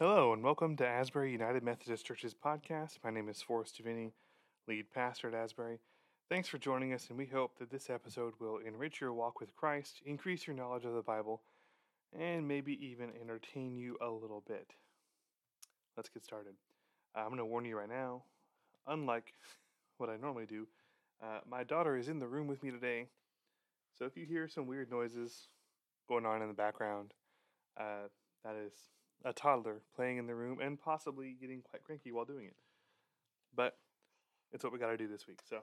Hello, and welcome to Asbury United Methodist Church's podcast. My name is Forrest Davini, lead pastor at Asbury. Thanks for joining us, and we hope that this episode will enrich your walk with Christ, increase your knowledge of the Bible, and maybe even entertain you a little bit. Let's get started. I'm going to warn you right now, unlike what I normally do, uh, my daughter is in the room with me today. So if you hear some weird noises going on in the background, uh, that is a toddler playing in the room and possibly getting quite cranky while doing it. But it's what we got to do this week. So,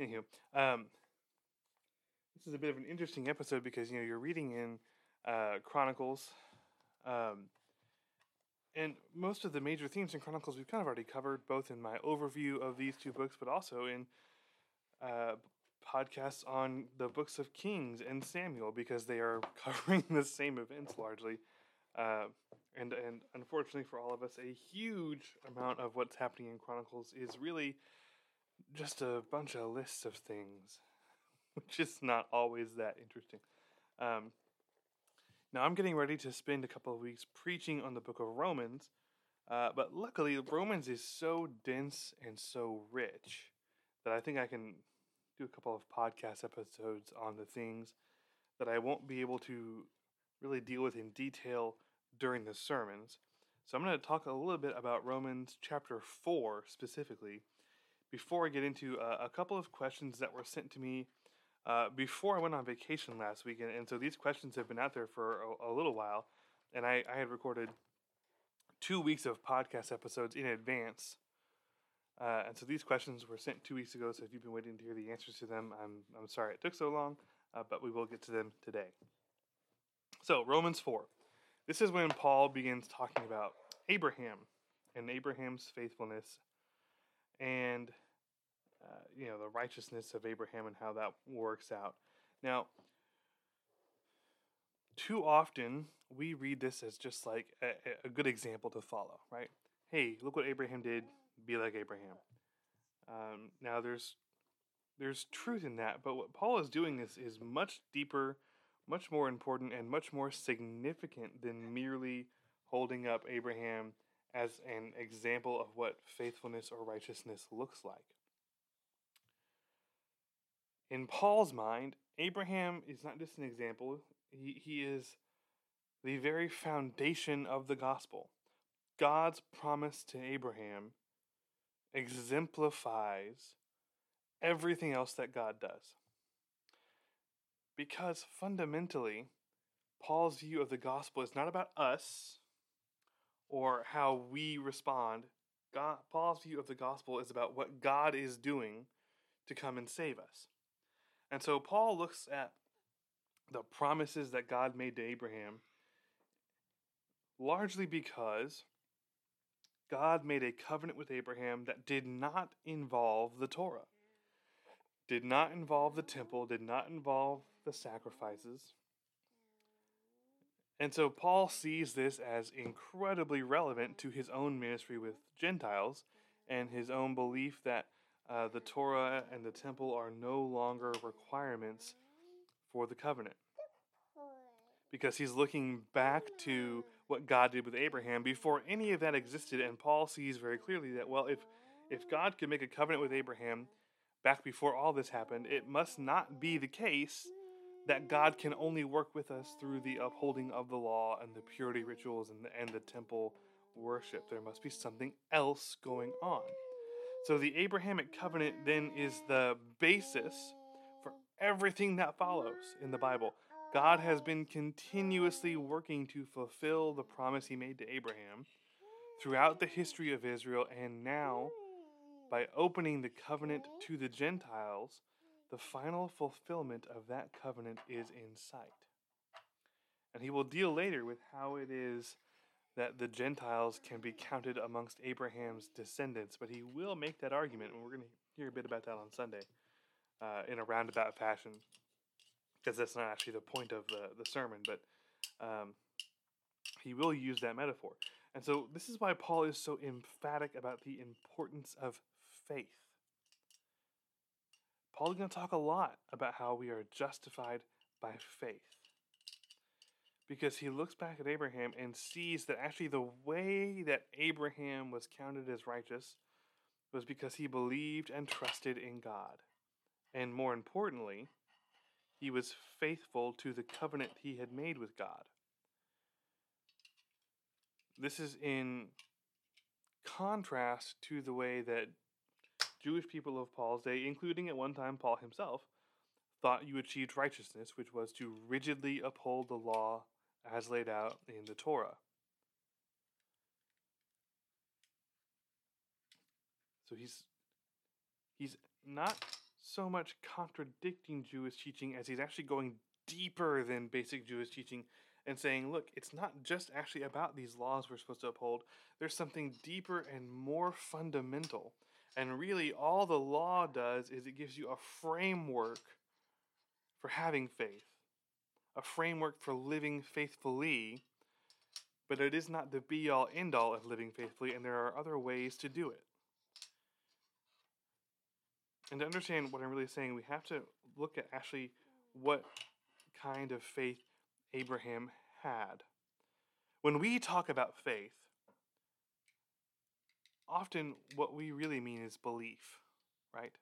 anywho, um, this is a bit of an interesting episode because you know you're reading in uh, Chronicles, um, and most of the major themes in Chronicles we've kind of already covered, both in my overview of these two books, but also in uh, podcasts on the books of Kings and Samuel because they are covering the same events largely. Uh, and and unfortunately for all of us, a huge amount of what's happening in Chronicles is really just a bunch of lists of things, which is not always that interesting. Um, now I'm getting ready to spend a couple of weeks preaching on the book of Romans, uh, but luckily Romans is so dense and so rich that I think I can do a couple of podcast episodes on the things that I won't be able to really deal with in detail during the sermons. So I'm going to talk a little bit about Romans chapter 4 specifically before I get into uh, a couple of questions that were sent to me uh, before I went on vacation last week. And, and, so these questions have been out there for a, a little while. And I, I, had recorded two weeks of podcast episodes in advance. Uh, and so these questions were sent two weeks ago. So if you've been waiting to hear the answers to them, I'm, I'm sorry it took so long, uh, but we will get to them today. So, Romans 4. This is when Paul begins talking about Abraham and Abraham's faithfulness and uh, you know the righteousness of Abraham and how that works out. Now, too often we read this as just like a, a good example to follow, right? Hey, look what Abraham did. Be like Abraham. Um, now, there's there's truth in that, but what Paul is doing is is much deeper much more important and much more significant than merely holding up Abraham as an example of what faithfulness or righteousness looks like. In Paul's mind, Abraham is not just an example, he, he is the very foundation of the gospel. God's promise to Abraham exemplifies everything else that God does. Because fundamentally, Paul's view of the gospel is not about us or how we respond. God, Paul's view of the gospel is about what God is doing to come and save us. And so Paul looks at the promises that God made to Abraham largely because God made a covenant with Abraham that did not involve the Torah, did not involve the temple, did not involve the sacrifices. And so Paul sees this as incredibly relevant to his own ministry with Gentiles and his own belief that uh, the Torah and the temple are no longer requirements for the covenant. Because he's looking back to what God did with Abraham before any of that existed, and Paul sees very clearly that, well, if, if God could make a covenant with Abraham back before all this happened, it must not be the case that God can only work with us through the upholding of the law and the purity rituals and the, and the temple worship. There must be something else going on. So the Abrahamic covenant then is the basis for everything that follows in the Bible. God has been continuously working to fulfill the promise he made to Abraham throughout the history of Israel, and now, by opening the covenant to the Gentiles, the final fulfillment of that covenant is in sight. And he will deal later with how it is that the Gentiles can be counted amongst Abraham's descendants, but he will make that argument, and we're going to hear a bit about that on Sunday uh, in a roundabout fashion, because that's not actually the point of the, the sermon, but um, he will use that metaphor. And so this is why Paul is so emphatic about the importance of faith. Paul is going to talk a lot about how we are justified by faith. because he looks back at Abraham and sees that actually the way that Abraham was counted as righteous was because he believed and trusted in God. And more importantly, he was faithful to the covenant he had made with God. This is in contrast to the way that Jewish people of Paul's day, including at one time Paul himself, thought you achieved righteousness, which was to rigidly uphold the law as laid out in the Torah. So he's he's not so much contradicting Jewish teaching as he's actually going deeper than basic Jewish teaching and saying, look, it's not just actually about these laws we're supposed to uphold. There's something deeper and more fundamental. And really, all the law does is it gives you a framework for having faith, a framework for living faithfully, but it is not the be all end all of living faithfully, and there are other ways to do it. And to understand what I'm really saying, we have to look at actually what kind of faith Abraham had. When we talk about faith, often what we really mean is belief, right?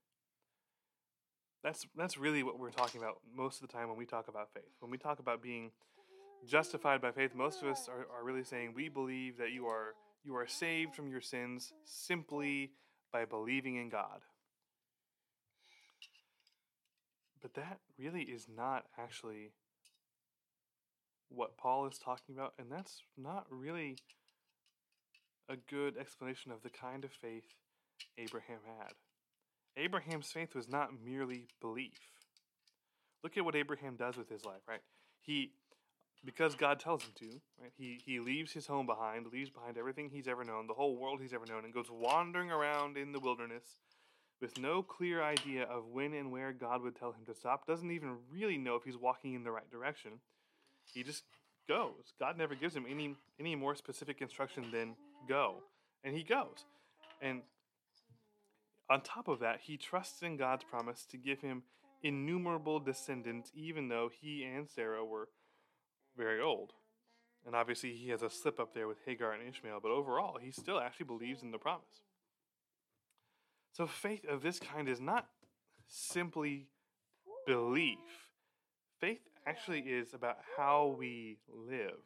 That's that's really what we're talking about most of the time when we talk about faith. When we talk about being justified by faith, most of us are, are really saying we believe that you are you are saved from your sins simply by believing in God. But that really is not actually what Paul is talking about, and that's not really a good explanation of the kind of faith Abraham had. Abraham's faith was not merely belief. Look at what Abraham does with his life, right? He because God tells him to, right? He he leaves his home behind, leaves behind everything he's ever known, the whole world he's ever known, and goes wandering around in the wilderness with no clear idea of when and where God would tell him to stop, doesn't even really know if he's walking in the right direction. He just goes. God never gives him any any more specific instruction than go. And he goes. And on top of that, he trusts in God's promise to give him innumerable descendants, even though he and Sarah were very old. And obviously, he has a slip up there with Hagar and Ishmael, but overall, he still actually believes in the promise. So, faith of this kind is not simply belief. Faith actually is about how we live.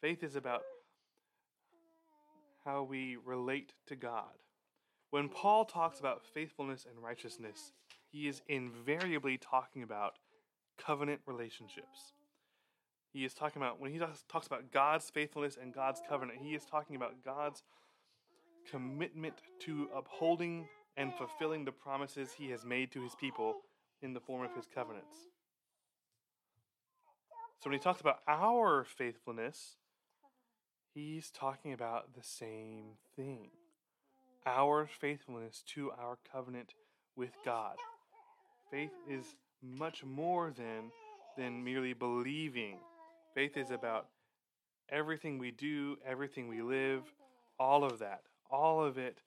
Faith is about how we relate to God. When Paul talks about faithfulness and righteousness, he is invariably talking about covenant relationships. He is talking about, when he talks about God's faithfulness and God's covenant, he is talking about God's commitment to upholding and fulfilling the promises he has made to his people in the form of his covenants. So when he talks about our faithfulness, he's talking about the same thing our faithfulness to our covenant with God. Faith is much more than, than merely believing. Faith is about everything we do, everything we live, all of that. All of it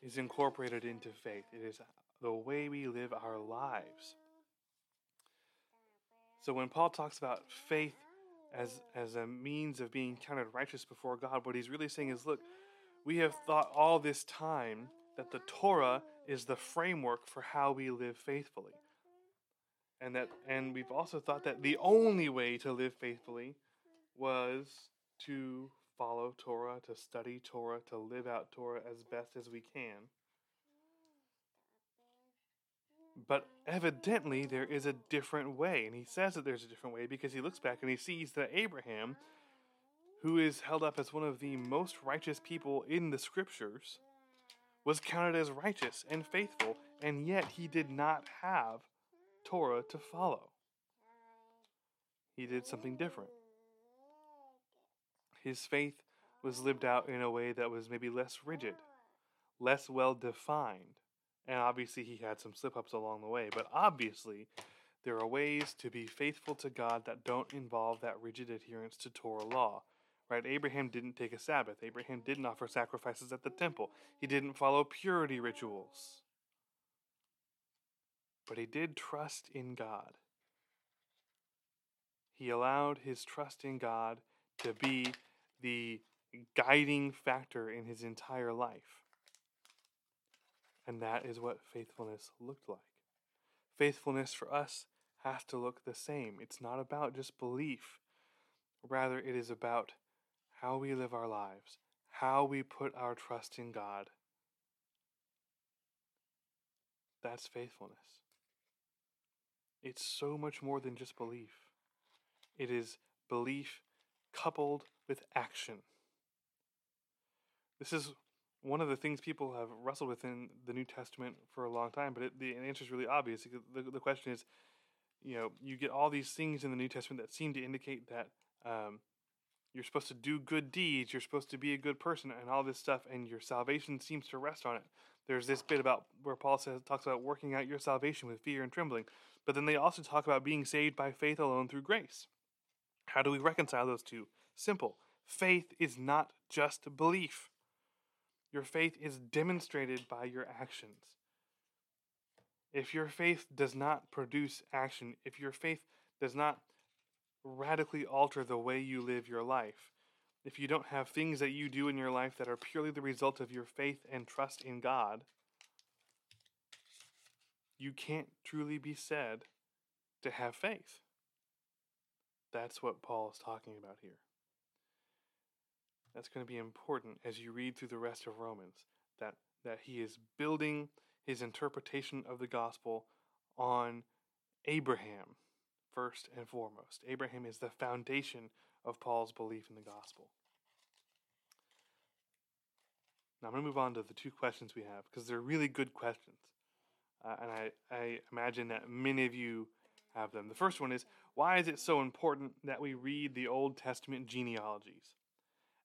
is incorporated into faith. It is the way we live our lives. So when Paul talks about faith as as a means of being counted righteous before God, what he's really saying is look, we have thought all this time that the Torah is the framework for how we live faithfully. And that and we've also thought that the only way to live faithfully was to follow Torah, to study Torah, to live out Torah as best as we can. But evidently, there is a different way. And he says that there's a different way because he looks back and he sees that Abraham, who is held up as one of the most righteous people in the scriptures, was counted as righteous and faithful, and yet he did not have Torah to follow. He did something different his faith was lived out in a way that was maybe less rigid, less well defined. And obviously, he had some slip ups along the way. But obviously, there are ways to be faithful to God that don't involve that rigid adherence to Torah law. Right? Abraham didn't take a Sabbath. Abraham didn't offer sacrifices at the temple. He didn't follow purity rituals. But he did trust in God. He allowed his trust in God to be the guiding factor in his entire life. And that is what faithfulness looked like. Faithfulness for us has to look the same. It's not about just belief, rather, it is about how we live our lives, how we put our trust in God. That's faithfulness. It's so much more than just belief. It is belief coupled with action. This is one of the things people have wrestled with in the New Testament for a long time, but it, the answer is really obvious. The, the question is, you know, you get all these things in the New Testament that seem to indicate that um, you're supposed to do good deeds, you're supposed to be a good person, and all this stuff, and your salvation seems to rest on it. There's this bit about where Paul says talks about working out your salvation with fear and trembling, but then they also talk about being saved by faith alone through grace. How do we reconcile those two? Simple. Faith is not just belief. Your faith is demonstrated by your actions. If your faith does not produce action, if your faith does not radically alter the way you live your life, if you don't have things that you do in your life that are purely the result of your faith and trust in God, you can't truly be said to have faith. That's what Paul is talking about here. That's going to be important as you read through the rest of Romans that that he is building his interpretation of the gospel on Abraham first and foremost. Abraham is the foundation of Paul's belief in the gospel. Now I'm going to move on to the two questions we have because they're really good questions. Uh, and I, I imagine that many of you have them. The first one is why is it so important that we read the Old Testament genealogies?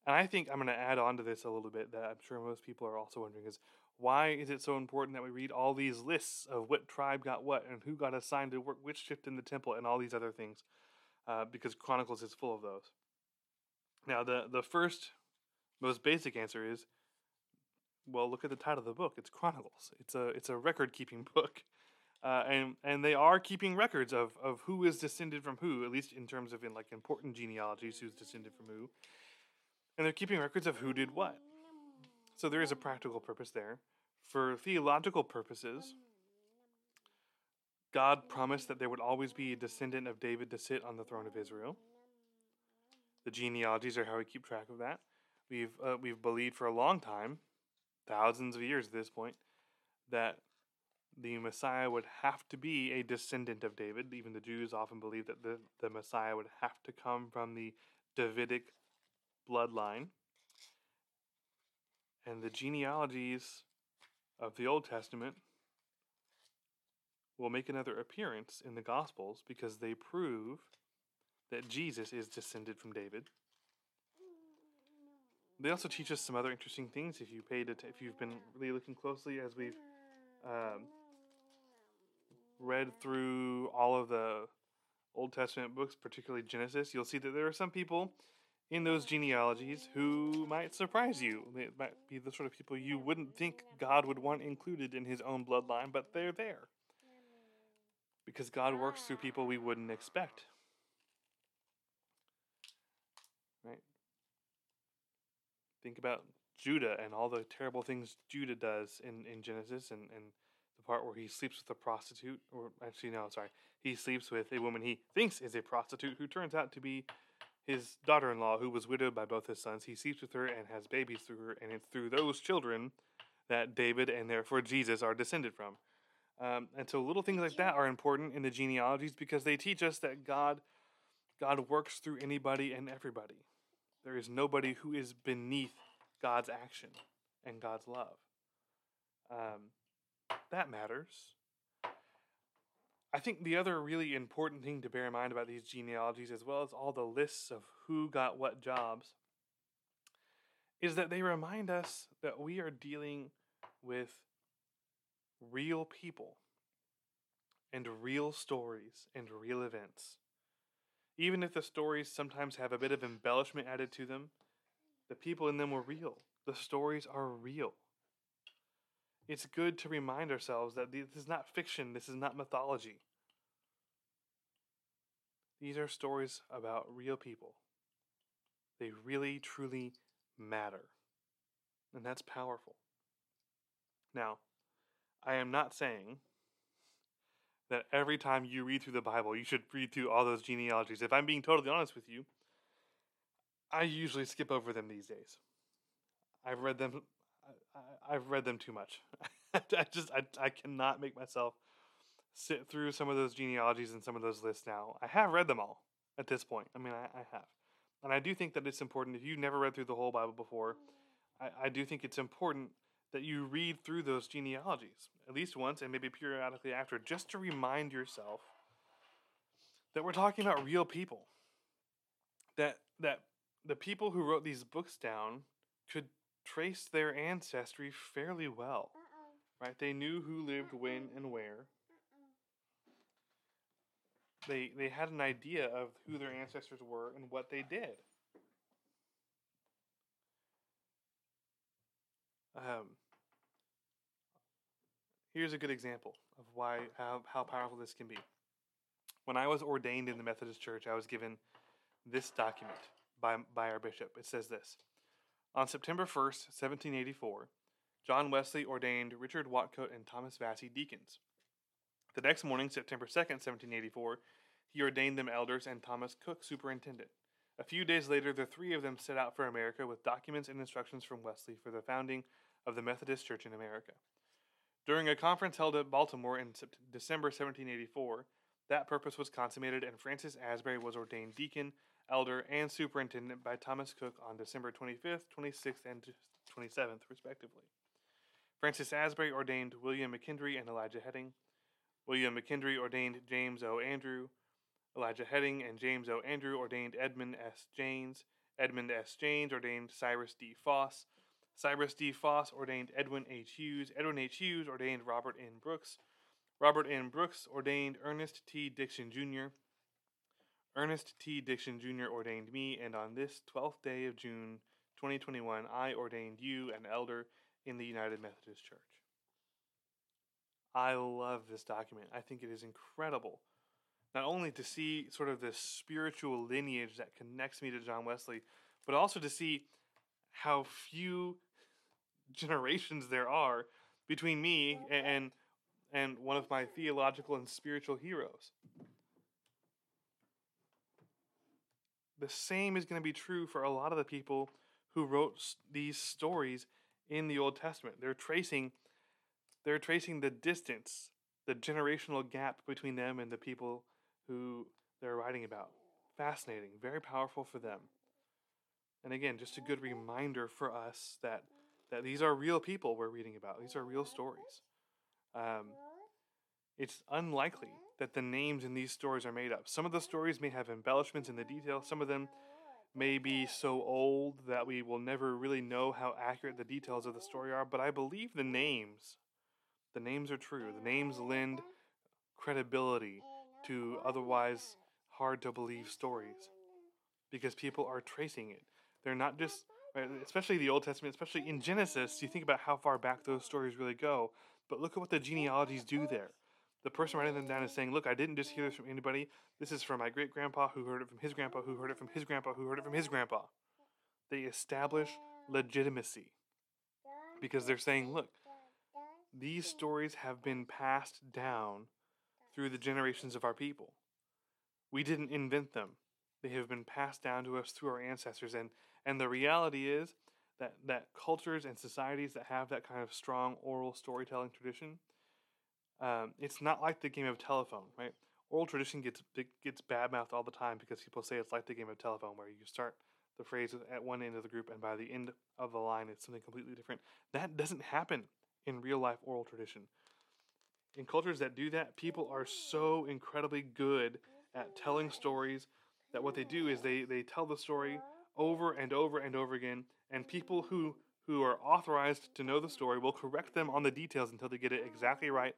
And I think I'm going to add on to this a little bit that I'm sure most people are also wondering is why is it so important that we read all these lists of what tribe got what and who got assigned to work which shift in the temple and all these other things? Uh, because Chronicles is full of those. Now, the, the first, most basic answer is well, look at the title of the book. It's Chronicles. It's a it's a record keeping book, uh, and and they are keeping records of of who is descended from who, at least in terms of in like important genealogies, who's descended from who, and they're keeping records of who did what. So there is a practical purpose there. For theological purposes, God promised that there would always be a descendant of David to sit on the throne of Israel. The genealogies are how we keep track of that. We've uh, we've believed for a long time, thousands of years at this point, that the Messiah would have to be a descendant of David. Even the Jews often believe that the, the Messiah would have to come from the Davidic bloodline. And the genealogies of the Old Testament will make another appearance in the Gospels because they prove that Jesus is descended from David. They also teach us some other interesting things. If you paid, att- if you've been really looking closely as we've um, read through all of the Old Testament books, particularly Genesis, you'll see that there are some people in those genealogies who might surprise you. They might be the sort of people you wouldn't think God would want included in his own bloodline, but they're there. Because God works through people we wouldn't expect. Right? Think about Judah and all the terrible things Judah does in, in Genesis and, and the part where he sleeps with a prostitute, or actually, no, sorry. He sleeps with a woman he thinks is a prostitute who turns out to be his daughter in law, who was widowed by both his sons, he sleeps with her and has babies through her, and it's through those children that David and therefore Jesus are descended from. Um, and so little things like that are important in the genealogies because they teach us that God God works through anybody and everybody. There is nobody who is beneath God's action and God's love. Um, that matters. I think the other really important thing to bear in mind about these genealogies, as well as all the lists of who got what jobs, is that they remind us that we are dealing with real people and real stories and real events. Even if the stories sometimes have a bit of embellishment added to them, the people in them were real. The stories are real. It's good to remind ourselves that this is not fiction, this is not mythology. These are stories about real people. They really, truly matter. And that's powerful. Now, I am not saying that every time you read through the Bible, you should read through all those genealogies. If I'm being totally honest with you, I usually skip over them these days. I've read them. I, have read them too much. I just I, I cannot make myself sit through some of those genealogies and some of those lists now. I have read them all at this point. I mean, I, I have, and I do think that it's important. If you've never read through the whole Bible before, I, I do think it's important that you read through those genealogies at least once and maybe periodically after, just to remind yourself that we're talking about real people. That that the people who wrote these books down could trace their ancestry fairly well. Right? They knew who lived when and where. They they had an idea of who their ancestors were and what they did. Um, Here's a good example of why how, how powerful this can be. When I was ordained in the Methodist Church, I was given this document by, by our bishop. It says this On September 1, 1784, John Wesley ordained Richard Whatcoat and Thomas Vasey deacons. The next morning, September 2, 1784, he ordained them elders and Thomas Coke superintendent. A few days later, the three of them set out for America with documents and instructions from Wesley for the founding of the Methodist Church in America. During a conference held at Baltimore in December 1784, that purpose was consummated and Francis Asbury was ordained deacon, elder, and superintendent by Thomas Coke on December 25th, 26th, and 27th, respectively. Francis Asbury ordained William McKendree and Elijah Hedding. William McKendree ordained James O. Andrew. Elijah Hedding and James O. Andrew ordained Edmund S. Janes. Edmund S. Janes ordained Cyrus D. Foss. Cyrus D. Foss ordained Edwin H. Hughes. Edwin H. Hughes ordained Robert N. Brooks. Robert N. Brooks ordained Ernest T. Dixon Jr. Ernest T. Dixon Jr. ordained me, and on this 12th day of June 2021, I ordained you an elder in the United Methodist Church. I love this document. I think it is incredible. Not only to see sort of this spiritual lineage that connects me to John Wesley, but also to see how few generations there are between me and and one of my theological and spiritual heroes. The same is going to be true for a lot of the people who wrote these stories in the Old Testament. They're tracing they're tracing the distance, the generational gap between them and the people who they're writing about. Fascinating, very powerful for them. And again, just a good reminder for us that that these are real people we're reading about. These are real stories. Um, it's unlikely that the names in these stories are made up. Some of the stories may have embellishments in the details. Some of them may be so old that we will never really know how accurate the details of the story are. But I believe the names, the names are true. The names lend credibility to otherwise hard to believe stories because people are tracing it. They're not just right? Especially the Old Testament, especially in Genesis, you think about how far back those stories really go. But look at what the genealogies do there. The person writing them down is saying, Look, I didn't just hear this from anybody. This is from my great grandpa who heard it from his grandpa, who heard it from his grandpa, who heard it from his grandpa. They establish legitimacy because they're saying, Look, these stories have been passed down through the generations of our people. We didn't invent them. They have been passed down to us through our ancestors and and the reality is that, that cultures and societies that have that kind of strong oral storytelling tradition, um, it's not like the game of telephone, right? Oral tradition gets gets badmouthed all the time because people say it's like the game of telephone, where you start the phrase at one end of the group and by the end of the line it's something completely different. That doesn't happen in real life oral tradition. In cultures that do that, people are so incredibly good at telling stories that what they do is they, they tell the story over and over and over again, and people who who are authorized to know the story will correct them on the details until they get it exactly right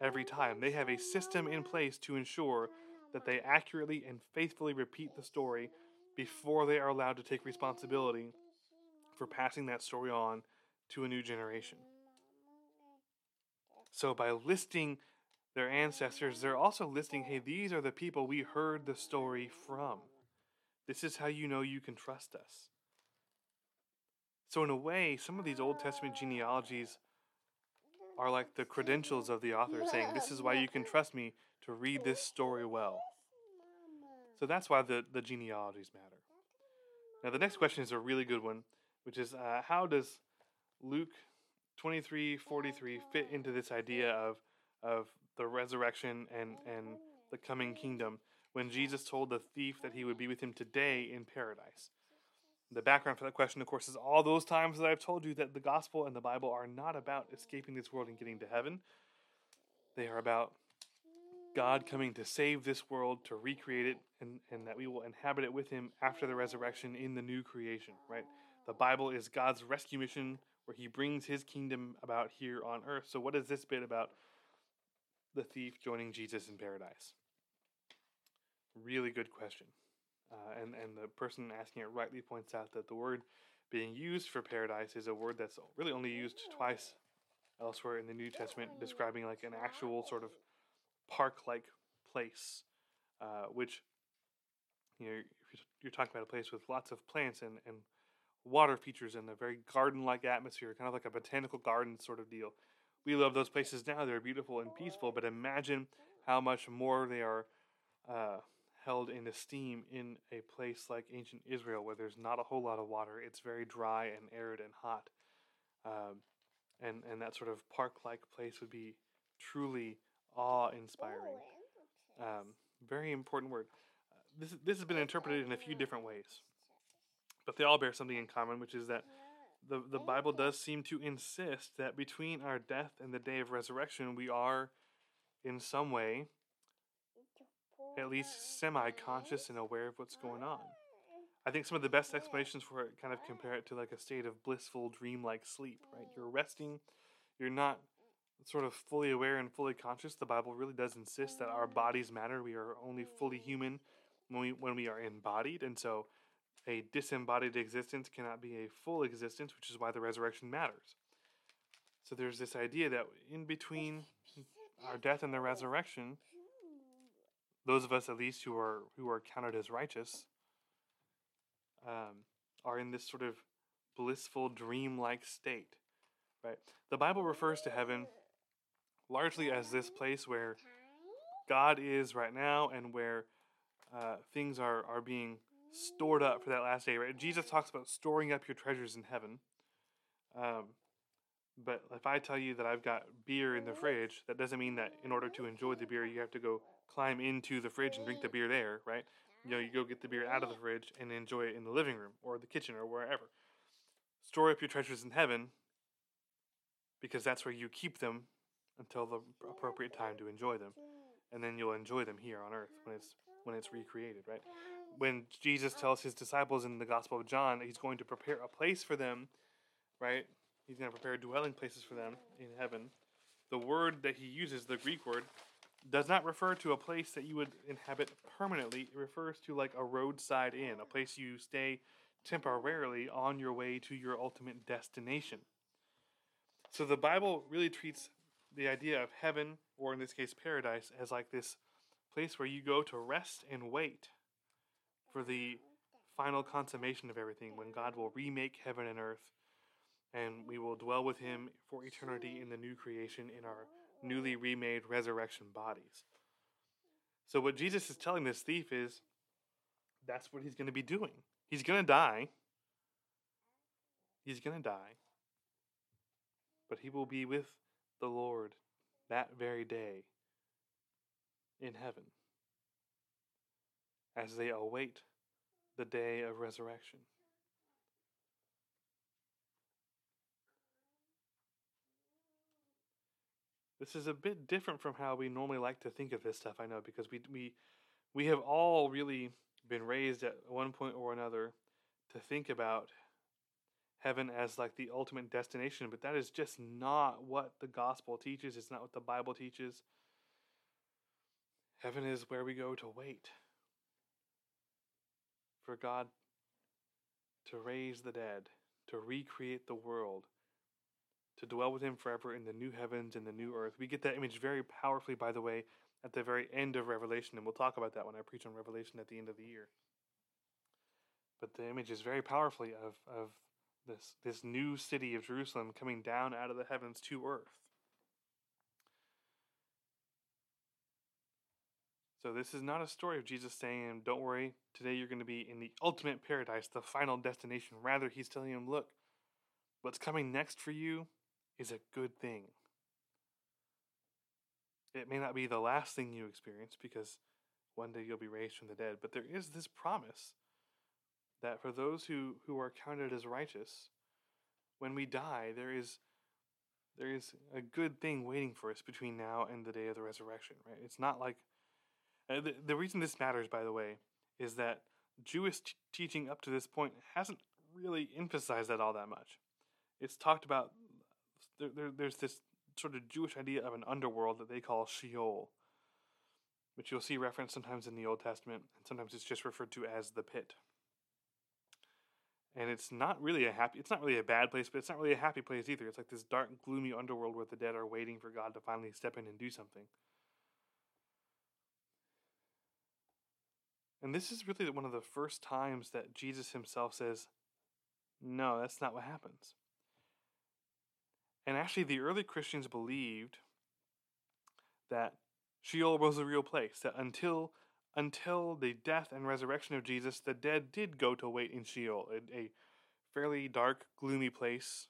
every time. They have a system in place to ensure that they accurately and faithfully repeat the story before they are allowed to take responsibility for passing that story on to a new generation. So, by listing their ancestors, they're also listing, hey, these are the people we heard the story from. This is how you know you can trust us. So, in a way, some of these Old Testament genealogies are like the credentials of the author saying, This is why you can trust me to read this story well. So, that's why the, the genealogies matter. Now, the next question is a really good one, which is uh, how does Luke 23 43 fit into this idea of, of the resurrection and, and the coming kingdom when Jesus told the thief that he would be with him today in paradise? The background for that question, of course, is all those times that I've told you that the gospel and the Bible are not about escaping this world and getting to heaven. They are about God coming to save this world, to recreate it, and, and that we will inhabit it with Him after the resurrection in the new creation, right? The Bible is God's rescue mission where He brings His kingdom about here on earth. So, what is this bit about the thief joining Jesus in paradise? Really good question. Uh, and, and the person asking it rightly points out that the word being used for paradise is a word that's really only used twice elsewhere in the New Testament, describing like an actual sort of park like place, uh, which you know, you're talking about a place with lots of plants and, and water features and a very garden like atmosphere, kind of like a botanical garden sort of deal. We love those places now, they're beautiful and peaceful, but imagine how much more they are. Uh, held in esteem in a place like ancient Israel, where there's not a whole lot of water. It's very dry and arid and hot, um, and and that sort of park-like place would be truly awe-inspiring. Um, very important word. Uh, this this has been interpreted in a few different ways, but they all bear something in common, which is that the the Bible does seem to insist that between our death and the day of resurrection, we are, in some way, at least semi conscious and aware of what's going on. I think some of the best explanations for it kind of compare it to like a state of blissful, dreamlike sleep, right? You're resting, you're not sort of fully aware and fully conscious. The Bible really does insist that our bodies matter. We are only fully human when we, when we are embodied, and so a disembodied existence cannot be a full existence, which is why the resurrection matters. So there's this idea that in between our death and the resurrection, those of us at least who are who are counted as righteous um, are in this sort of blissful dream-like state right? The bible refers to heaven largely as this place where god is right now and where uh, things are are being stored up for that last day right? Jesus talks about storing up your treasures in heaven um, but if i tell you that i've got beer in the fridge that doesn't mean that in order to enjoy the beer you have to go climb into the fridge and drink the beer there, right? You know, you go get the beer out of the fridge and enjoy it in the living room or the kitchen or wherever. Store up your treasures in heaven because that's where you keep them until the appropriate time to enjoy them. And then you'll enjoy them here on earth when it's when it's recreated, right? When Jesus tells his disciples in the Gospel of John that he's going to prepare a place for them, right? He's going to prepare dwelling places for them in heaven. The word that he uses, the Greek word, does not refer to a place that you would inhabit permanently. It refers to like a roadside inn, a place you stay temporarily on your way to your ultimate destination. So the Bible really treats the idea of heaven, or in this case paradise, as like this place where you go to rest and wait for the final consummation of everything when God will remake heaven and earth and we will dwell with him for eternity in the new creation in our newly remade resurrection bodies. So, what Jesus is telling this thief is that's what he's going to be doing. He's going to die. He's going to die. But he will be with the Lord that very day in heaven as they await the day of resurrection. This is a bit different from how we normally like to think of this stuff, I know, because we we we have all really been raised at one point or another to think about heaven as like the ultimate destination, but that is just not what the gospel teaches. It's not what the Bible teaches. Heaven is where we go to wait for God to raise the dead, to recreate the world, to dwell with him forever in the new heavens and the new earth. We get that image very powerfully, by the way, at the very end of Revelation, and we'll talk about that when I preach on Revelation at the end of the year. But the image is very powerfully of, of this, this new city of Jerusalem coming down out of the heavens to earth. So, this is not a story of Jesus saying, Don't worry, today you're going to be in the ultimate paradise, the final destination. Rather, he's telling him, Look, what's coming next for you is a good thing. It may not be the last thing you experience because one day you'll be raised from the dead, but there is this promise that for those who, who are counted as righteous, when we die, there is there is a good thing waiting for us between now and the day of the resurrection, right? It's not like uh, the, the reason this matters, by the way, is that Jewish t- teaching up to this point hasn't really emphasized that all that much. It's talked about there, there, there's this sort of Jewish idea of an underworld that they call Sheol, which you'll see referenced sometimes in the Old Testament, and sometimes it's just referred to as the pit. And it's not really a happy, it's not really a bad place, but it's not really a happy place either. It's like this dark, gloomy underworld where the dead are waiting for God to finally step in and do something. And this is really one of the first times that Jesus himself says, No, that's not what happens. And actually, the early Christians believed that Sheol was a real place, that until until the death and resurrection of Jesus, the dead did go to wait in Sheol, a, fairly dark, gloomy place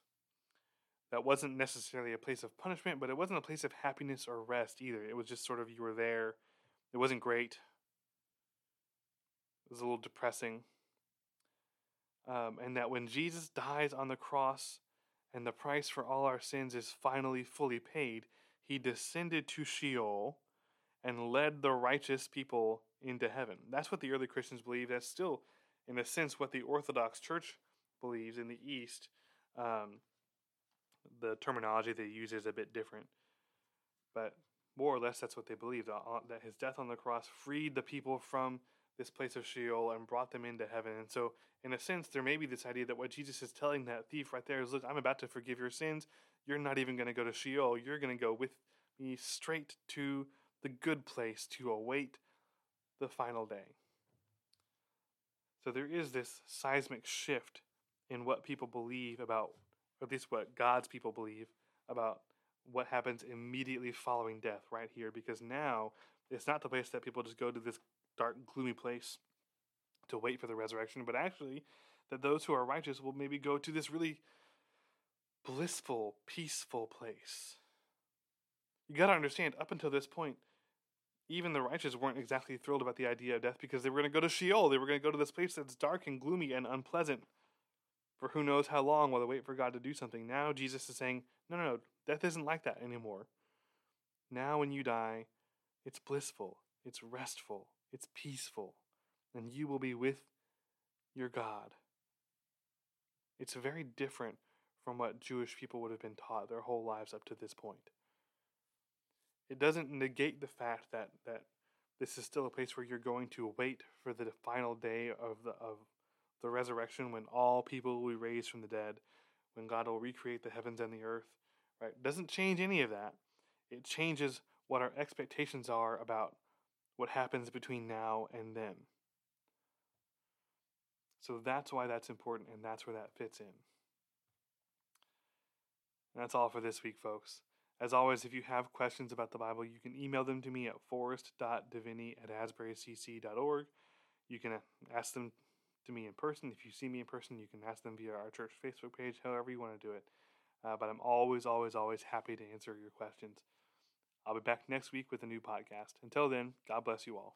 that wasn't necessarily a place of punishment, but it wasn't a place of happiness or rest either. It was just sort of you were there. It wasn't great. It was a little depressing. Um, and that when Jesus dies on the cross, and the price for all our sins is finally fully paid, he descended to Sheol and led the righteous people into heaven. That's what the early Christians believe. That's still, in a sense, what the Orthodox Church believes in the East. Um, the terminology they use is a bit different, but more or less that's what they believe that, that his death on the cross freed the people from this place of Sheol and brought them into heaven. And so, in a sense, there may be this idea that what Jesus is telling that thief right there is look, I'm about to forgive your sins. You're not even going to go to Sheol. You're going to go with me straight to the good place to await the final day. So, there is this seismic shift in what people believe about, or at least what God's people believe about what happens immediately following death right here because now it's not the place that people just go to this dark, gloomy place to wait for the resurrection, but actually that those who are righteous will maybe go to this really blissful, peaceful place. You got to understand, up until this point, even the righteous weren't exactly thrilled about the idea of death because they were going to go to Sheol. They were going to go to this place that's dark and gloomy and unpleasant for who knows how long while they wait for God to do something. Now Jesus is saying, no, no, no, death isn't like that anymore. Now when you die, it's blissful, it's restful, it's peaceful, and you will be with your God. It's very different from what Jewish people would have been taught their whole lives up to this point. It doesn't negate the fact that, that this is still a place where you're going to wait for the final day of the, of the resurrection when all people will be raised from the dead, when God will recreate the heavens and the earth. Right? Doesn't change any of that. It changes what our expectations are about what happens between now and then. So that's why that's important, and that's where that fits in. And that's all for this week, folks. As always, if you have questions about the Bible, you can email them to me at forrest.diviney at asburycc.org. You can ask them to me in person. If you see me in person, you can ask them via our church Facebook page, however you want to do it. Uh, but I'm always, always, always happy to answer your questions. I'll be back next week with a new podcast. Until then, God bless you all.